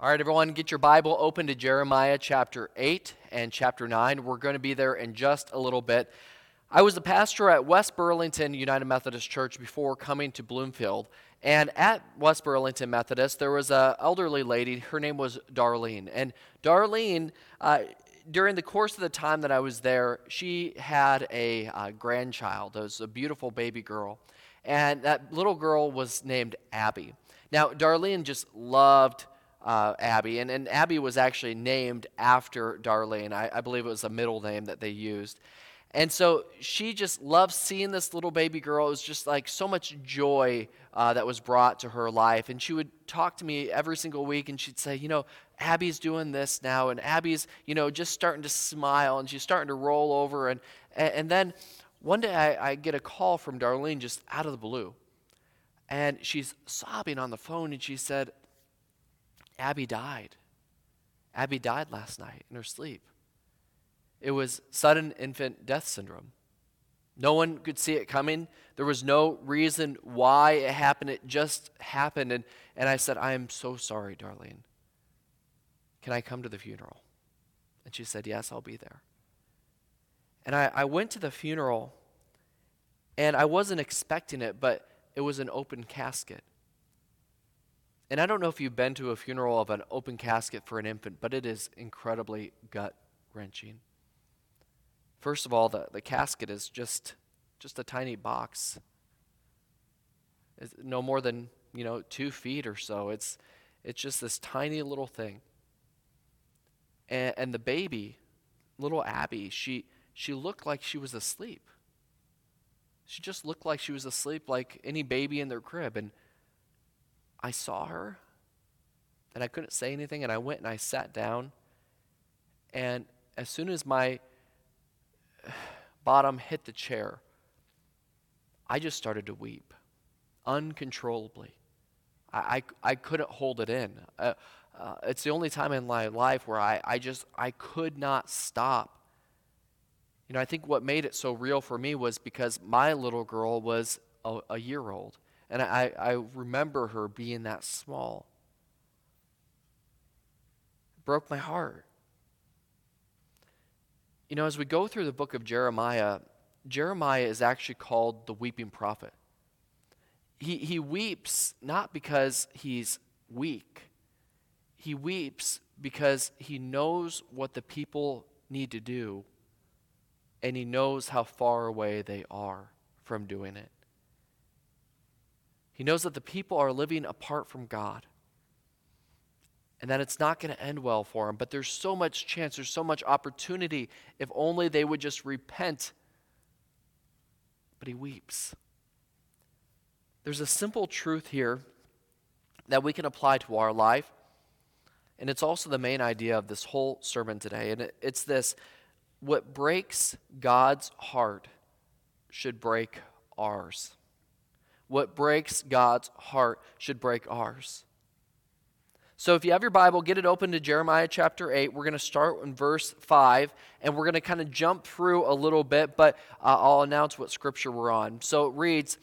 All right, everyone, get your Bible open to Jeremiah chapter 8 and chapter 9. We're going to be there in just a little bit. I was a pastor at West Burlington United Methodist Church before coming to Bloomfield. And at West Burlington Methodist, there was an elderly lady. Her name was Darlene. And Darlene, uh, during the course of the time that I was there, she had a uh, grandchild. It was a beautiful baby girl. And that little girl was named Abby. Now, Darlene just loved uh, Abby, and, and Abby was actually named after Darlene. I, I believe it was a middle name that they used. And so she just loved seeing this little baby girl. It was just like so much joy uh, that was brought to her life. And she would talk to me every single week and she'd say, You know, Abby's doing this now, and Abby's, you know, just starting to smile and she's starting to roll over. And, and then one day I, I get a call from Darlene just out of the blue. And she's sobbing on the phone and she said, Abby died. Abby died last night in her sleep. It was sudden infant death syndrome. No one could see it coming. There was no reason why it happened. It just happened. And, and I said, I am so sorry, Darlene. Can I come to the funeral? And she said, Yes, I'll be there. And I, I went to the funeral, and I wasn't expecting it, but it was an open casket. And I don't know if you've been to a funeral of an open casket for an infant, but it is incredibly gut wrenching. First of all, the, the casket is just, just a tiny box. It's no more than, you know, two feet or so. It's, it's just this tiny little thing. And, and the baby, little Abby, she, she looked like she was asleep. She just looked like she was asleep like any baby in their crib. And I saw her and I couldn't say anything, and I went and I sat down. And as soon as my bottom hit the chair, I just started to weep uncontrollably. I, I, I couldn't hold it in. Uh, uh, it's the only time in my life where I, I just I could not stop. You know, I think what made it so real for me was because my little girl was a, a year old. And I, I remember her being that small. It broke my heart. You know, as we go through the book of Jeremiah, Jeremiah is actually called the weeping prophet. He, he weeps not because he's weak, he weeps because he knows what the people need to do, and he knows how far away they are from doing it. He knows that the people are living apart from God and that it's not going to end well for them. But there's so much chance, there's so much opportunity if only they would just repent. But he weeps. There's a simple truth here that we can apply to our life. And it's also the main idea of this whole sermon today. And it's this what breaks God's heart should break ours. What breaks God's heart should break ours. So if you have your Bible, get it open to Jeremiah chapter 8. We're going to start in verse 5, and we're going to kind of jump through a little bit, but uh, I'll announce what scripture we're on. So it reads,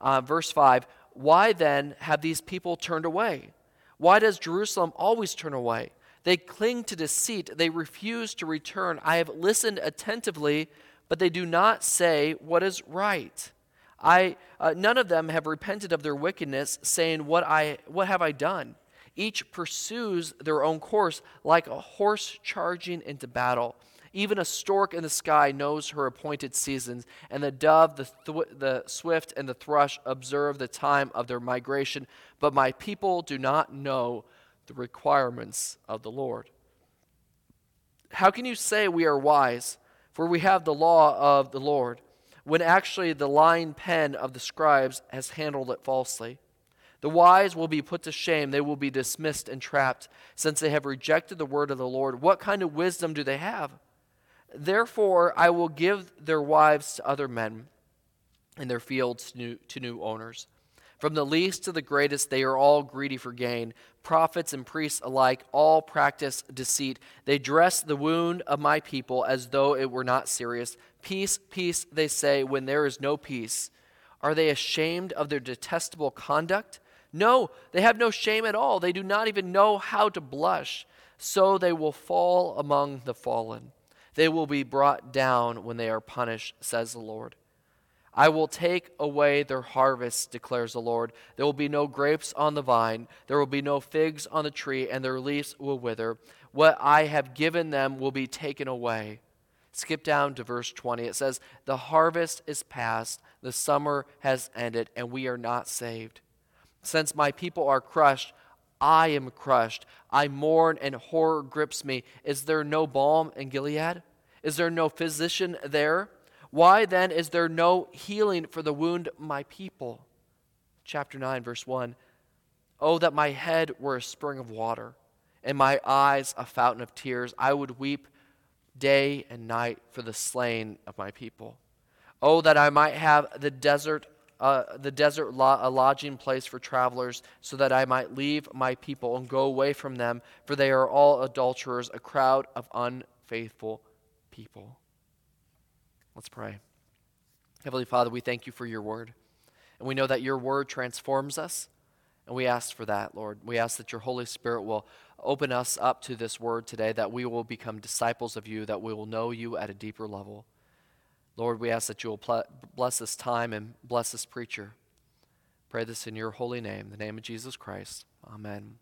uh, verse 5 Why then have these people turned away? Why does Jerusalem always turn away? They cling to deceit, they refuse to return. I have listened attentively, but they do not say what is right. I, uh, none of them have repented of their wickedness, saying, what, I, what have I done? Each pursues their own course like a horse charging into battle. Even a stork in the sky knows her appointed seasons, and the dove, the, th- the swift, and the thrush observe the time of their migration. But my people do not know the requirements of the Lord. How can you say we are wise? For we have the law of the Lord when actually the lying pen of the scribes has handled it falsely. The wise will be put to shame, they will be dismissed and trapped, since they have rejected the word of the Lord. What kind of wisdom do they have? Therefore, I will give their wives to other men, and their fields to new, to new owners. From the least to the greatest, they are all greedy for gain. Prophets and priests alike all practice deceit. They dress the wound of my people as though it were not serious. Peace, peace, they say, when there is no peace. Are they ashamed of their detestable conduct? No, they have no shame at all. They do not even know how to blush. So they will fall among the fallen. They will be brought down when they are punished, says the Lord. I will take away their harvest, declares the Lord. There will be no grapes on the vine, there will be no figs on the tree, and their leaves will wither. What I have given them will be taken away. Skip down to verse 20. It says, The harvest is past, the summer has ended, and we are not saved. Since my people are crushed, I am crushed. I mourn, and horror grips me. Is there no balm in Gilead? Is there no physician there? Why then is there no healing for the wound my people? Chapter 9, verse 1. Oh, that my head were a spring of water, and my eyes a fountain of tears. I would weep day and night for the slain of my people. Oh, that I might have the desert, uh, the desert lo- a lodging place for travelers, so that I might leave my people and go away from them, for they are all adulterers, a crowd of unfaithful people. Let's pray. Heavenly Father, we thank you for your word. And we know that your word transforms us. And we ask for that, Lord. We ask that your Holy Spirit will open us up to this word today, that we will become disciples of you, that we will know you at a deeper level. Lord, we ask that you will pl- bless this time and bless this preacher. Pray this in your holy name, the name of Jesus Christ. Amen.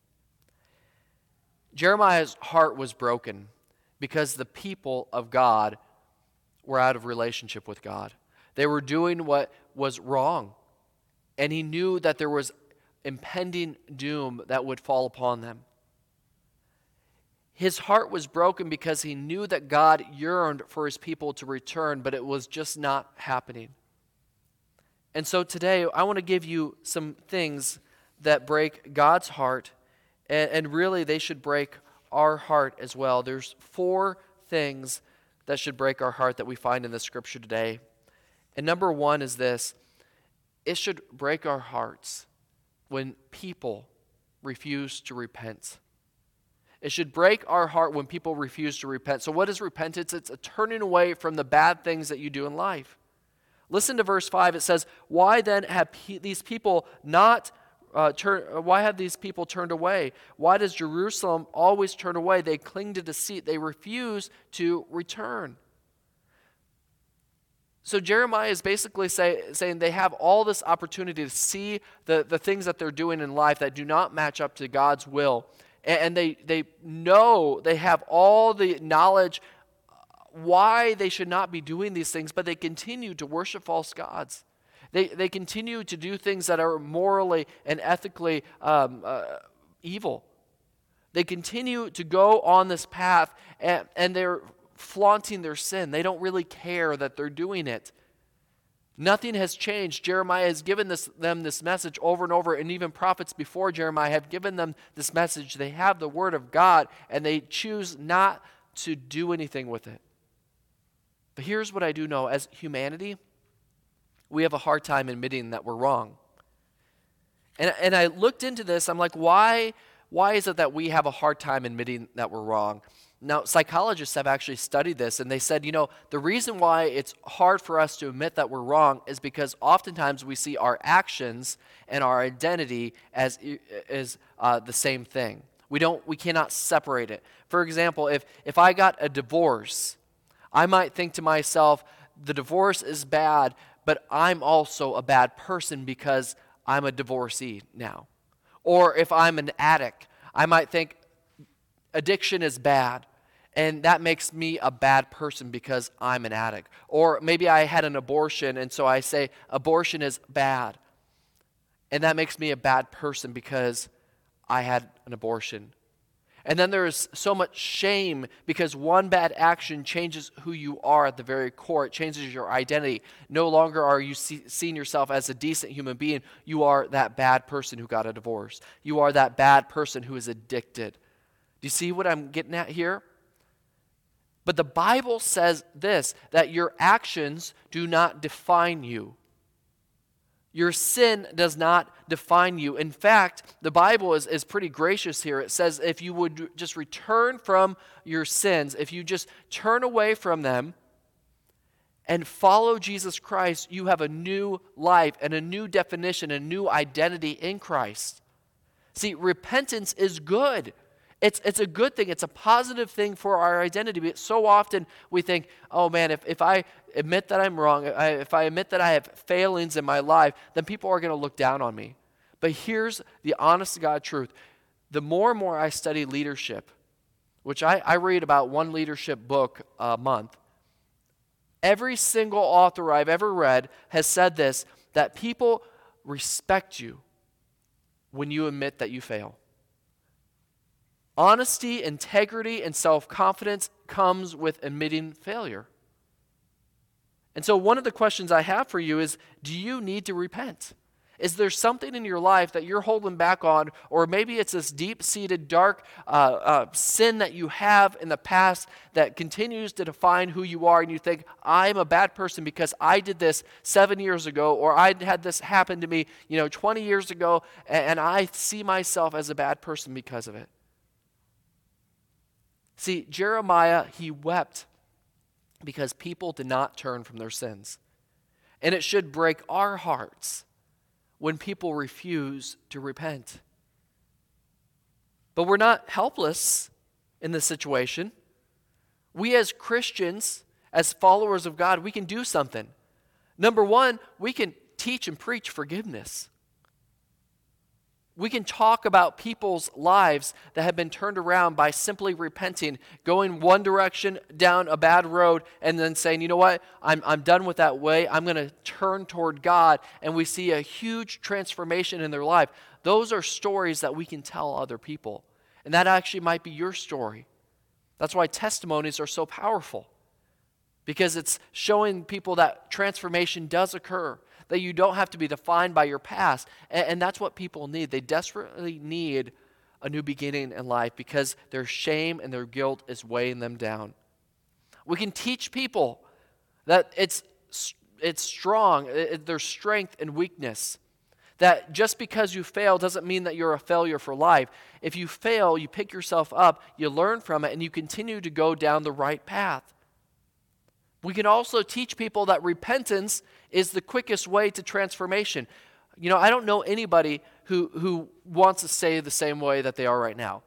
Jeremiah's heart was broken because the people of God were out of relationship with God. They were doing what was wrong. And he knew that there was impending doom that would fall upon them. His heart was broken because he knew that God yearned for his people to return, but it was just not happening. And so today, I want to give you some things that break God's heart, and, and really they should break our heart as well. There's four things that should break our heart that we find in the scripture today. And number one is this it should break our hearts when people refuse to repent. It should break our heart when people refuse to repent. So, what is repentance? It's a turning away from the bad things that you do in life. Listen to verse 5. It says, Why then have these people not uh, turn, why have these people turned away? Why does Jerusalem always turn away? They cling to deceit. They refuse to return. So Jeremiah is basically say, saying they have all this opportunity to see the, the things that they're doing in life that do not match up to God's will. And, and they, they know, they have all the knowledge why they should not be doing these things, but they continue to worship false gods. They, they continue to do things that are morally and ethically um, uh, evil. They continue to go on this path and, and they're flaunting their sin. They don't really care that they're doing it. Nothing has changed. Jeremiah has given this, them this message over and over, and even prophets before Jeremiah have given them this message. They have the word of God, and they choose not to do anything with it. But here's what I do know as humanity, we have a hard time admitting that we're wrong. And, and I looked into this. I'm like, why, why is it that we have a hard time admitting that we're wrong? Now, psychologists have actually studied this, and they said, you know, the reason why it's hard for us to admit that we're wrong is because oftentimes we see our actions and our identity as, as uh, the same thing. We, don't, we cannot separate it. For example, if, if I got a divorce, I might think to myself, the divorce is bad, but I'm also a bad person because I'm a divorcee now. Or if I'm an addict, I might think addiction is bad, and that makes me a bad person because I'm an addict. Or maybe I had an abortion, and so I say abortion is bad, and that makes me a bad person because I had an abortion. And then there is so much shame because one bad action changes who you are at the very core. It changes your identity. No longer are you see, seeing yourself as a decent human being. You are that bad person who got a divorce. You are that bad person who is addicted. Do you see what I'm getting at here? But the Bible says this that your actions do not define you. Your sin does not define you. In fact, the Bible is, is pretty gracious here. It says if you would just return from your sins, if you just turn away from them and follow Jesus Christ, you have a new life and a new definition, a new identity in Christ. See, repentance is good. It's, it's a good thing. It's a positive thing for our identity. But so often we think, oh man, if, if I admit that I'm wrong, if I admit that I have failings in my life, then people are going to look down on me. But here's the honest to God truth. The more and more I study leadership, which I, I read about one leadership book a month, every single author I've ever read has said this that people respect you when you admit that you fail. Honesty, integrity, and self confidence comes with admitting failure. And so, one of the questions I have for you is do you need to repent? Is there something in your life that you're holding back on, or maybe it's this deep seated, dark uh, uh, sin that you have in the past that continues to define who you are, and you think, I'm a bad person because I did this seven years ago, or I had this happen to me, you know, 20 years ago, and, and I see myself as a bad person because of it? See, Jeremiah, he wept because people did not turn from their sins. And it should break our hearts when people refuse to repent. But we're not helpless in this situation. We, as Christians, as followers of God, we can do something. Number one, we can teach and preach forgiveness. We can talk about people's lives that have been turned around by simply repenting, going one direction down a bad road, and then saying, you know what, I'm, I'm done with that way. I'm going to turn toward God. And we see a huge transformation in their life. Those are stories that we can tell other people. And that actually might be your story. That's why testimonies are so powerful, because it's showing people that transformation does occur that you don't have to be defined by your past. And, and that's what people need. They desperately need a new beginning in life because their shame and their guilt is weighing them down. We can teach people that it's, it's strong, it, there's strength and weakness. That just because you fail doesn't mean that you're a failure for life. If you fail, you pick yourself up, you learn from it, and you continue to go down the right path. We can also teach people that repentance is the quickest way to transformation. You know, I don't know anybody who, who wants to stay the same way that they are right now.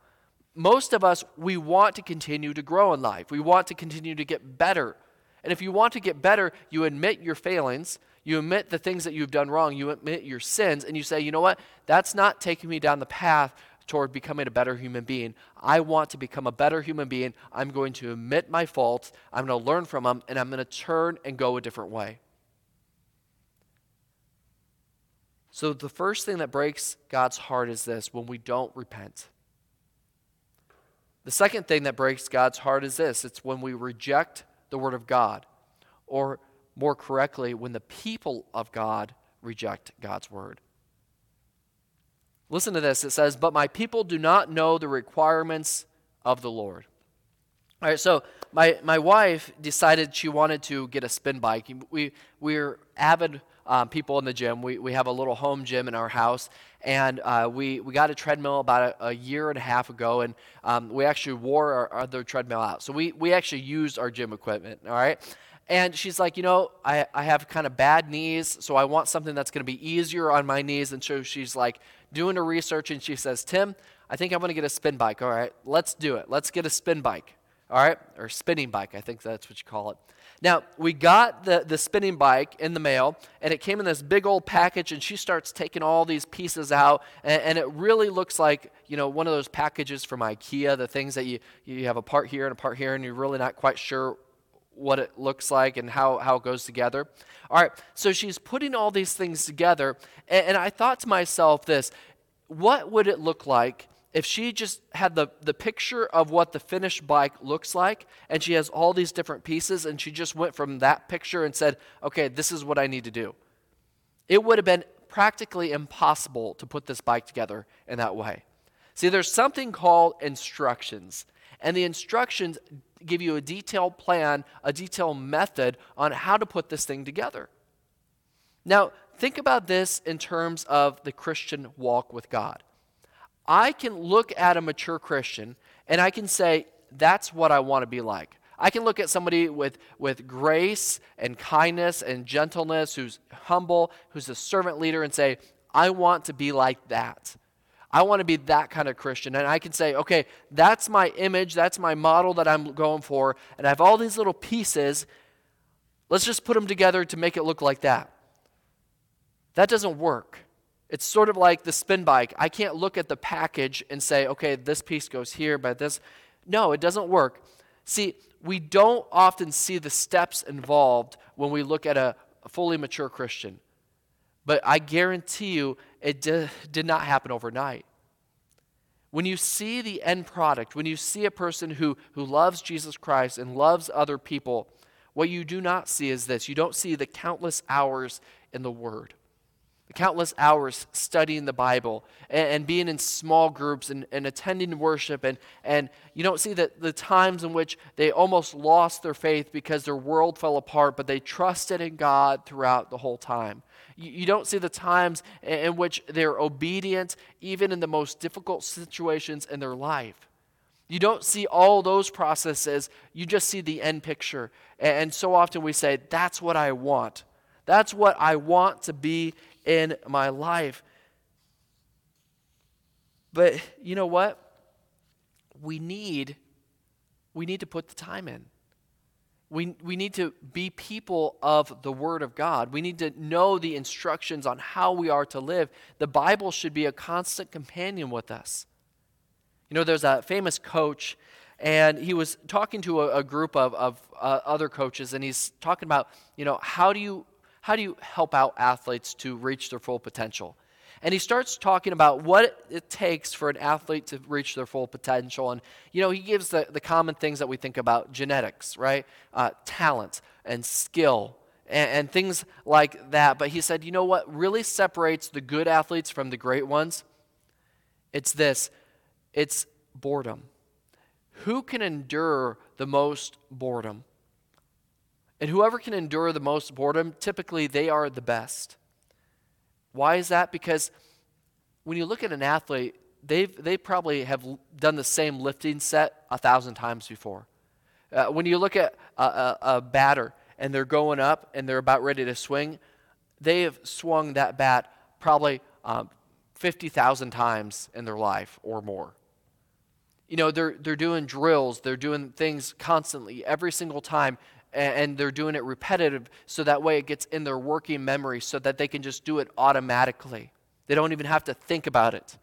Most of us, we want to continue to grow in life. We want to continue to get better. And if you want to get better, you admit your failings, you admit the things that you've done wrong, you admit your sins, and you say, you know what? That's not taking me down the path toward becoming a better human being. I want to become a better human being. I'm going to admit my faults, I'm going to learn from them, and I'm going to turn and go a different way. So, the first thing that breaks God's heart is this when we don't repent. The second thing that breaks God's heart is this it's when we reject the Word of God, or more correctly, when the people of God reject God's Word. Listen to this. It says, But my people do not know the requirements of the Lord. All right, so my, my wife decided she wanted to get a spin bike. We, we're avid um, people in the gym. We, we have a little home gym in our house, and uh, we, we got a treadmill about a, a, year and a half ago, and um, we actually wore our other treadmill out. So we, we actually used our gym equipment, all right? And she's like, you know, I, I have kind of bad knees, so I want something that's going to be easier on my knees. And so she's like doing her research, and she says, Tim, I think I'm going to get a spin bike. All right, let's do it. Let's get a spin bike. All right, or spinning bike, I think that's what you call it. Now, we got the, the spinning bike in the mail, and it came in this big old package, and she starts taking all these pieces out, and, and, it really looks like, you know, one of those packages from IKEA, the things that you, you have a part here and a part here, and you're really not quite sure what it looks like and how, how it goes together. All right, so she's putting all these things together, and, and I thought to myself this, what would it look like if she just had the, the picture of what the finished bike looks like and she has all these different pieces and she just went from that picture and said, okay, this is what I need to do, it would have been practically impossible to put this bike together in that way. See, there's something called instructions, and the instructions give you a detailed plan, a detailed method on how to put this thing together. Now, think about this in terms of the Christian walk with God. I can look at a mature Christian and I can say, that's what I want to be like. I can look at somebody with, with grace and kindness and gentleness, who's humble, who's a servant leader, and say, I want to be like that. I want to be that kind of Christian. And I can say, okay, that's my image, that's my model that I'm going for, and I have all these little pieces. Let's just put them together to make it look like that. That doesn't work. It's sort of like the spin bike. I can't look at the package and say, okay, this piece goes here, but this. No, it doesn't work. See, we don't often see the steps involved when we look at a fully mature Christian. But I guarantee you, it did, did not happen overnight. When you see the end product, when you see a person who, who loves Jesus Christ and loves other people, what you do not see is this you don't see the countless hours in the Word the countless hours studying the Bible and, and being in small groups and, and, attending worship. And, and you don't see the, the times in which they almost lost their faith because their world fell apart, but they trusted in God throughout the whole time. You, don't see the times in which they're obedient, even in the most difficult situations in their life. You don't see all those processes, you just see the end picture. And so often we say, That's what I want. That's what I want to be in my life. But you know what? We need we need to put the time in. We, we need to be people of the Word of God. We need to know the instructions on how we are to live. The Bible should be a constant companion with us. You know, there's a famous coach, and he was talking to a, a group of, of uh, other coaches, and he's talking about, you know, how do you how do you help out athletes to reach their full potential? And he starts talking about what it takes for an athlete to reach their full potential. And, you know, he gives the, the common things that we think about genetics, right? Uh, talent and skill and, and things like that. But he said, you know what really separates the good athletes from the great ones? It's this it's boredom. Who can endure the most boredom? And whoever can endure the most boredom, typically they are the best. Why is that? Because when you look at an athlete, they've, they probably have done the same lifting set a thousand times before. Uh, when you look at a, a, a, batter and they're going up and they're about ready to swing, they have swung that bat probably um, 50,000 times in their life or more. You know, they're, they're doing drills, they're doing things constantly, every single time and they're doing it repetitive so that way it gets in their working memory so that they can just do it automatically. They don't even have to think about it.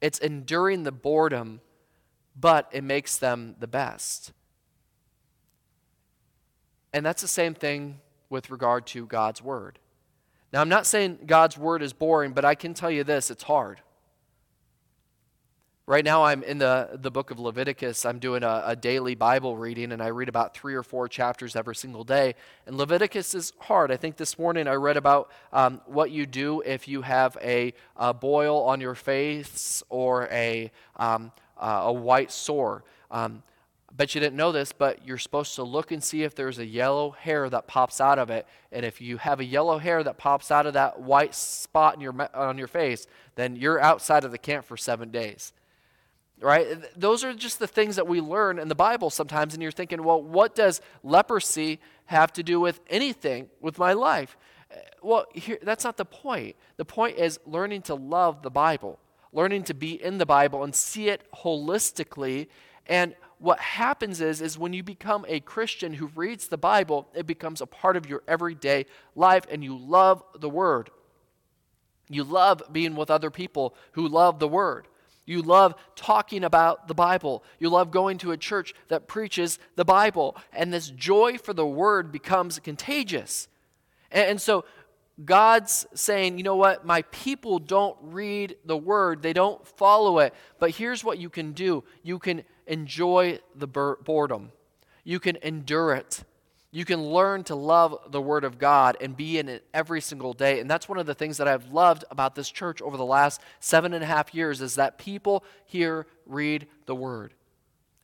It's enduring the boredom, but it makes them the best. And that's the same thing with regard to God's Word. Now, I'm not saying God's Word is boring, but I can tell you this it's hard. Right now, I'm in the, the book of Leviticus. I'm doing a, a, daily Bible reading, and I read about three or four chapters every single day. And Leviticus is hard. I think this morning I read about um, what you do if you have a, a boil on your face or a, um, uh, a white sore. Um, I bet you didn't know this, but you're supposed to look and see if there's a yellow hair that pops out of it. And if you have a yellow hair that pops out of that white spot in your, on your face, then you're outside of the camp for seven days right? Those are just the things that we learn in the Bible sometimes, and you're thinking, well, what does leprosy have to do with anything with my life? Eh, well, here, that's not the point. The point is learning to love the Bible, learning to be in the Bible and see it holistically. And what happens is, is when you become a Christian who reads the Bible, it becomes a part of your everyday life, and you love the Word. You love being with other people who love the Word. You love talking about the Bible. You love going to a church that preaches the Bible. And this joy for the word becomes contagious. And, and, so God's saying, you know what? My people don't read the word, they don't follow it. But here's what you can do you can enjoy the boredom, you can endure it. You can learn to love the Word of God and be in it every single day. And that's one of the things that I've loved about this church over the last seven and a half years is that people here read the Word.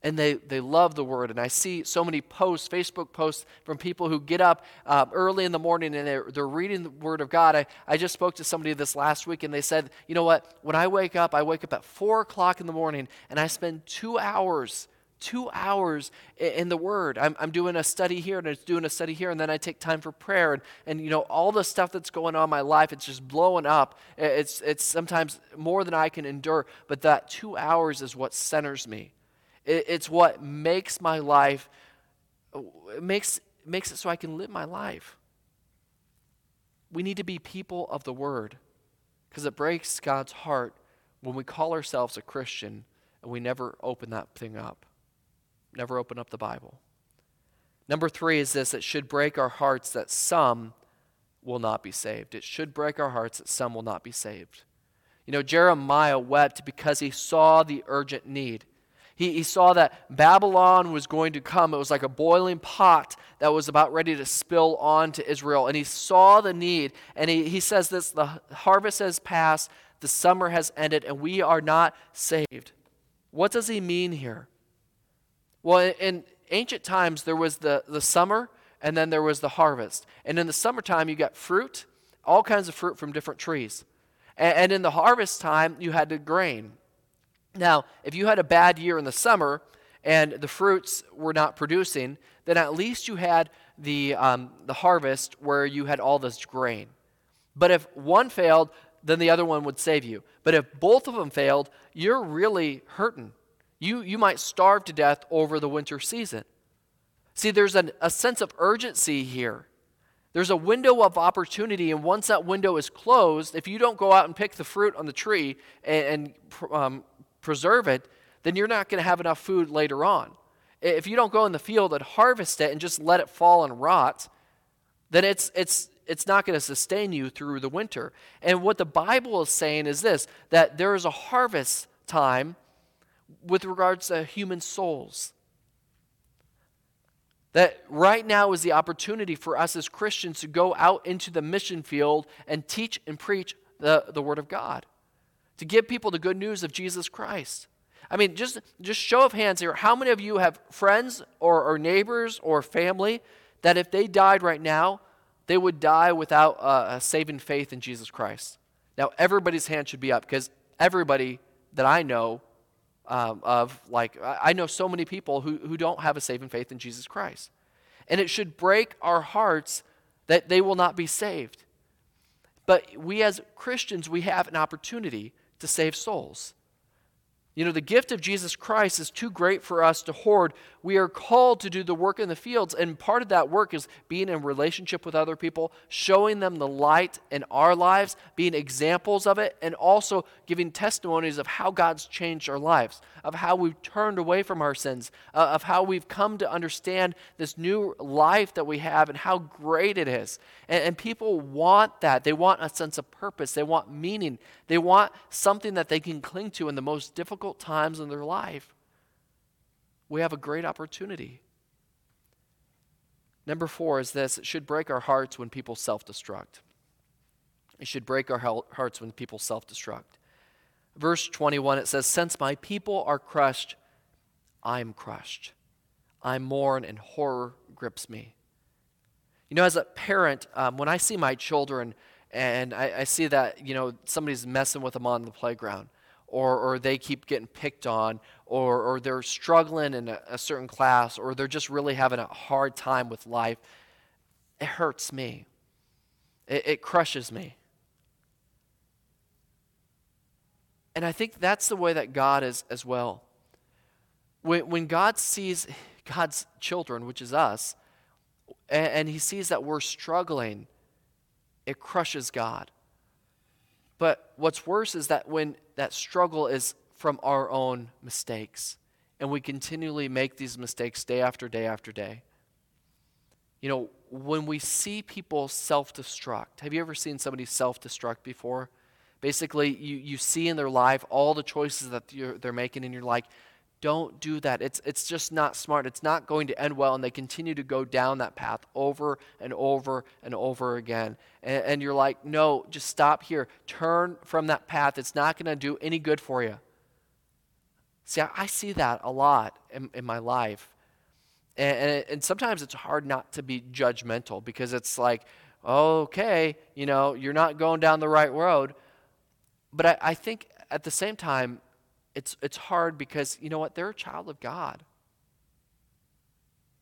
And they, they love the Word. And I see so many posts, Facebook posts from people who get up um, early in the morning and they're, they're reading the Word of God. I, I just spoke to somebody this last week and they said, you know what? When I wake up, I wake up at 4 o'clock in the morning and I spend two hours two hours in the Word. I'm, I'm doing a study here and it's doing a study here, and then I take time for prayer. And, and, you know, all the stuff that's going on in my life, it's just blowing up. It's, it's sometimes more than I can endure, but that two hours is what centers me. It, it's what makes my life, it makes, makes it so I can live my life. We need to be people of the Word because it breaks God's heart when we call ourselves a Christian and we never open that thing up never open up the Bible. Number three is this it should break our hearts that some will not be saved. It should break our hearts that some will not be saved. You know, Jeremiah wept because he saw the urgent need. He, he saw that Babylon was going to come. It was like a boiling pot that was about ready to spill onto Israel. And he saw the need. And he, he says this the harvest has passed, the summer has ended, and we are not saved. What does he mean here? Well, in ancient times, there was the, the summer and then there was the harvest. And in the summertime, you got fruit, all kinds of fruit from different trees. And, and in the harvest time, you had the grain. Now, if you had a bad year in the summer and the fruits were not producing, then at least you had the, um, the harvest where you had all this grain. But if one failed, then the other one would save you. But if both of them failed, you're really hurting you, you might starve to death over the winter season. See, there's an, a sense of urgency here. There's a window of opportunity, and once that window is closed, if you don't go out and pick the fruit on the tree and, and um, preserve it, then you're not going to have enough food later on. If you don't go in the field and harvest it and just let it fall and rot, then it's, it's, it's not going to sustain you through the winter. And what the Bible is saying is this that there is a harvest time with regards to human souls. That right now is the opportunity for us as Christians to go out into the mission field and teach and preach the, the Word of God, to give people the good news of Jesus Christ. I mean, just, just show of hands here. How many of you have friends or, or neighbors or family that if they died right now, they would die without a saving faith in Jesus Christ? Now, everybody's hand should be up because everybody that I know um, of like i know so many people who, who don't have a saving faith in jesus christ and it should break our hearts that they will not be saved but we as christians we have an opportunity to save souls you know, the gift of Jesus Christ is too great for us to hoard. We are called to do the work in the fields, and part of that work is being in relationship with other people, showing them the light in our lives, being examples of it, and also giving testimonies of how God's changed our lives, of how we've turned away from our sins, uh, of how we've come to understand this new life that we have and how great it is. And, and people want that. They want a sense of purpose, they want meaning, they want something that they can cling to in the most difficult times in their life. We have a great opportunity. Number four is this it should break our hearts when people self destruct. It should break our hearts when people self destruct. Verse 21, it says, Since my people are crushed, I'm crushed. I mourn and horror grips me. You know, as a parent, um, when I see my children and I, I, see that, you know, somebody's messing with them on the playground, or, or they keep getting picked on, or, or they're struggling in a, a certain class, or they're just really having a hard time with life, it hurts me. It, it crushes me. And I think that's the way that God is as well. When, when God sees God's children, which is us, and, and he sees that we're struggling, it crushes God. But what's worse is that when that struggle is from our own mistakes, and we continually make these mistakes day after day after day. You know, when we see people self destruct, have you ever seen somebody self destruct before? Basically, you, you see in their life all the choices that they're making, and you're like, don't do that. It's, it's just not smart. It's not going to end well. And they continue to go down that path over and over and over again. And, and you're like, no, just stop here. Turn from that path. It's not going to do any good for you. See, I, I see that a lot in, in my life. And, and, and sometimes it's hard not to be judgmental because it's like, okay, you know, you're not going down the right road. But I, I think at the same time, it's, it's hard because, you know what, they're a child of God.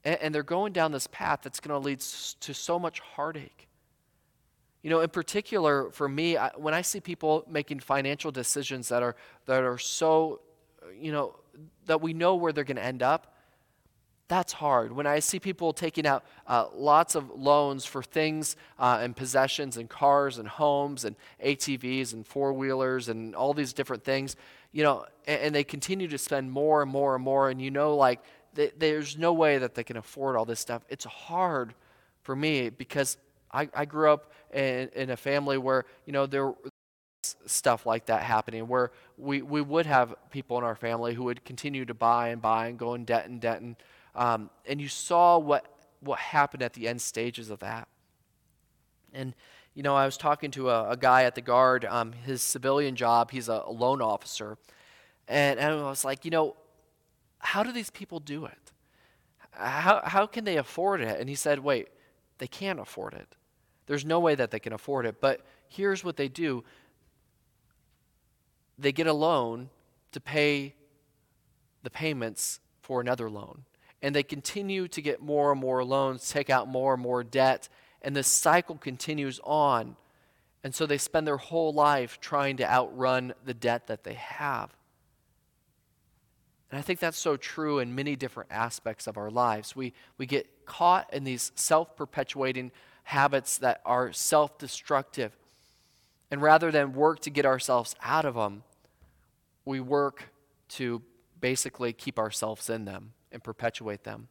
And, and they're going down this path that's going to lead to so much heartache. You know, in particular, for me, I, when I see people making financial decisions that are, that are so, you know, that we know where they're going to end up, that's hard. When I see people taking out uh, lots of loans for things uh, and possessions and cars and homes and ATVs and four wheelers and all these different things, you know, and, and, they continue to spend more and more and more, and you know, like, they, there's no way that they can afford all this stuff. It's hard for me because I, I grew up in, in a family where, you know, there stuff like that happening where we, we would have people in our family who would continue to buy and buy and go in debt and debt. And um, and you saw what what happened at the end stages of that. And you know i was talking to a, a guy at the guard um, his civilian job he's a, a loan officer. And, and i was like you know how do these people do it? How, how can they afford it? And he said wait they can't afford it. There's no way that they can afford it. But here's what they do they get a loan to pay the payments for another loan. And they continue to get more and more loans, take out more and more debt, and this cycle continues on. And so they spend their whole life trying to outrun the debt that they have. And I think that's so true in many different aspects of our lives. We, we get caught in these self perpetuating habits that are self destructive. And rather than work to get ourselves out of them, we work to basically keep ourselves in them and perpetuate them.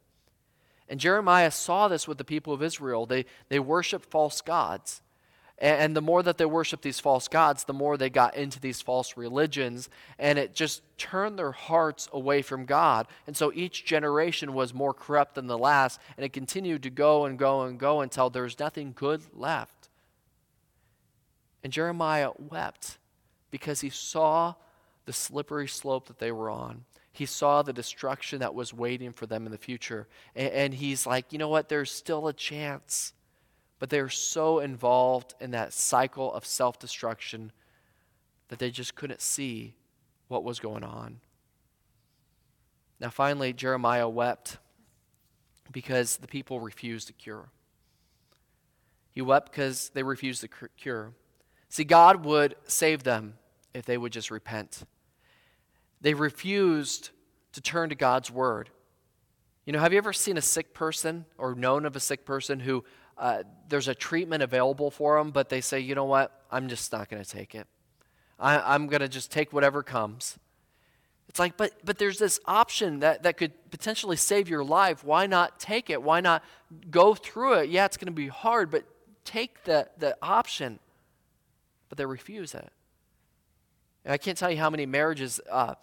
And Jeremiah saw this with the people of Israel. They, they worship false gods. And the more that they worshiped these false gods, the more they got into these false religions, and it just turned their hearts away from God. And so each generation was more corrupt than the last, and it continued to go and go and go until there was nothing good left. And Jeremiah wept because he saw the slippery slope that they were on. He saw the destruction that was waiting for them in the future. And, and he's like, you know what? There's still a chance but they're so involved in that cycle of self destruction that they just couldn't see what was going on. Now, finally, Jeremiah wept because the people refused a cure. He wept because they refused the cure. See, God would save them if they would just repent. They refused to turn to God's word. You know, have you ever seen a sick person or known of a sick person who uh, there's a treatment available for them, but they say, you know what, I'm just not going to take it. I, am going to just take whatever comes. It's like, but, but there's this option that, that could potentially save your life. Why not take it? Why not go through it? Yeah, it's going to be hard, but take the, the option. But they refuse it. And I can't tell you how many marriages uh,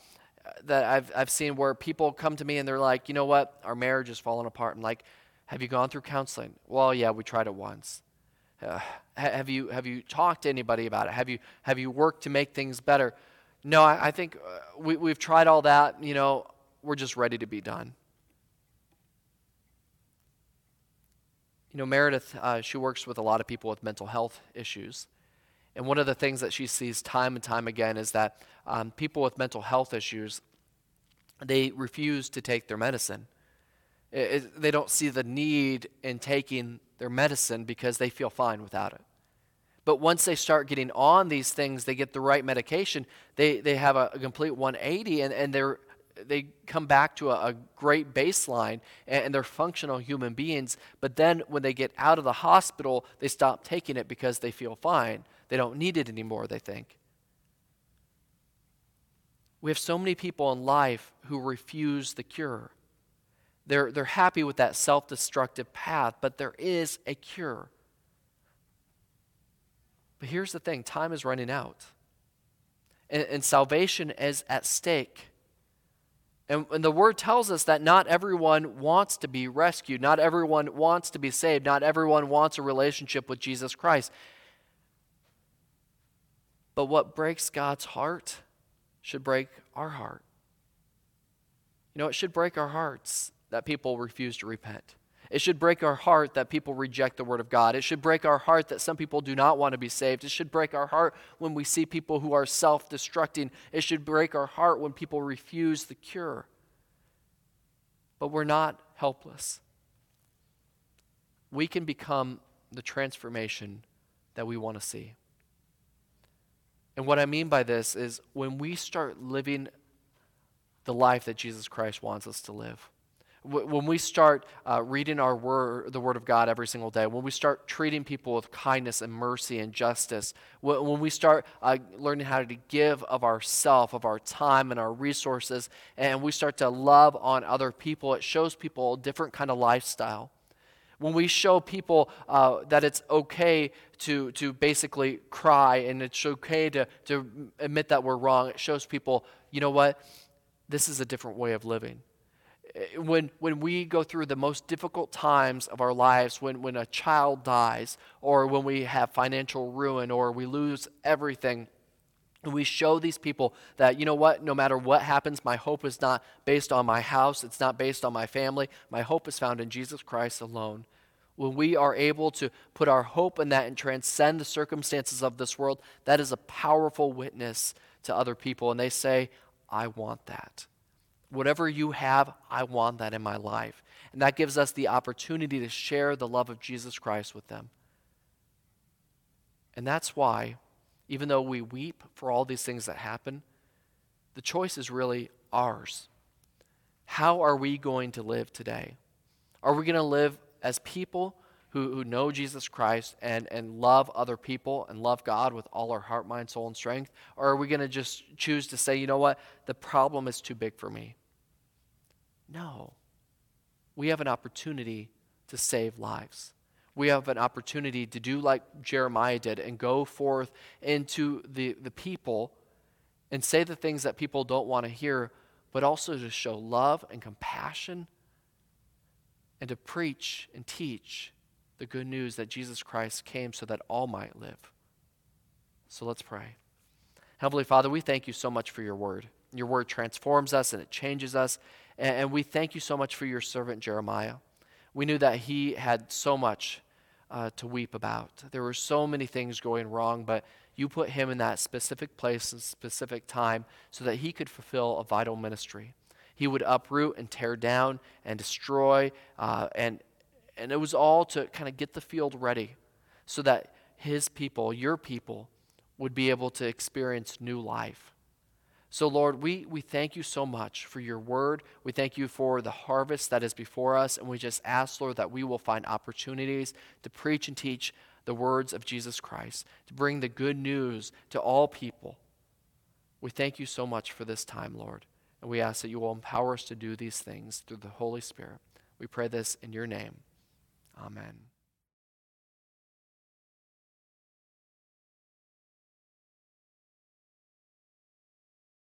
that I've, I've seen where people come to me and they're like, you know what, our marriage is falling apart. I'm like, have you gone through counseling? Well, yeah, we tried it once. Uh, have you have you talked to anybody about it? Have you have you worked to make things better? No, I, I think uh, we, we've tried all that. You know, we're just ready to be done. You know, Meredith, uh, she works with a lot of people with mental health issues. And one of the things that she sees time and time again is that um, people with mental health issues, they refuse to take their medicine. It, they don't see the need in taking their medicine because they feel fine without it. But once they start getting on these things, they get the right medication, they, they have a, a complete 180 and, and they're, they come back to a, a great baseline and, and, they're functional human beings. But then when they get out of the hospital, they stop taking it because they feel fine. They don't need it anymore, they think. We have so many people in life who refuse the cure. They're, they're happy with that self destructive path, but there is a cure. But here's the thing time is running out, and, and salvation is at stake. And, and the word tells us that not everyone wants to be rescued, not everyone wants to be saved, not everyone wants a relationship with Jesus Christ. But what breaks God's heart should break our heart. You know, it should break our hearts that people refuse to repent. It should break our heart that people reject the Word of God. It should break our heart that some people do not want to be saved. It should break our heart when we see people who are self destructing. It should break our heart when people refuse the cure. But we're not helpless. we can become the transformation that we want to see. And what I mean by this is when we start living the life that Jesus Christ wants us to live, when we start uh, reading our word, the Word of God every single day, when we start treating people with kindness and mercy and justice, when we start uh, learning how to give of ourself, of our time and our resources, and we start to love on other people, it shows people a different kind of lifestyle. When we show people uh, that it's okay to, to basically cry and it's okay to, to admit that we're wrong, it shows people, you know what? This is a different way of living when, when we go through the most difficult times of our lives, when, when a child dies, or when we have financial ruin, or we lose everything, we show these people that, you know what, no matter what happens, my hope is not based on my house, it's not based on my family. My hope is found in Jesus Christ alone. When we are able to put our hope in that and transcend the circumstances of this world, that is a powerful witness to other people. And they say, I want that. Whatever you have, I want that in my life. And that gives us the opportunity to share the love of Jesus Christ with them. And that's why, even though we weep for all these things that happen, the choice is really ours. How are we going to live today? Are we going to live as people who, who know Jesus Christ and, and love other people and love God with all our heart, mind, soul, and strength? Or are we going to just choose to say, you know what, the problem is too big for me? No. We have an opportunity to save lives. We have an opportunity to do like Jeremiah did and go forth into the, the people and say the things that people don't want to hear, but also to show love and compassion and to preach and teach the good news that Jesus Christ came so that all might live. So let's pray. Heavenly Father, we thank you so much for your word. Your word transforms us and it changes us. And, we thank you so much for your servant Jeremiah. We knew that he had so much uh, to weep about. There were so many things going wrong, but you put him in that specific place and specific time so that he could fulfill a vital ministry. He would uproot and tear down and destroy, uh, and, and it was all to kind of get the field ready so that his people, your people, would be able to experience new life. So, Lord, we, we thank you so much for your word. We thank you for the harvest that is before us. And we just ask, Lord, that we will find opportunities to preach and teach the words of Jesus Christ, to bring the good news to all people. We thank you so much for this time, Lord. And we ask that you will empower us to do these things through the Holy Spirit. We pray this in your name. Amen.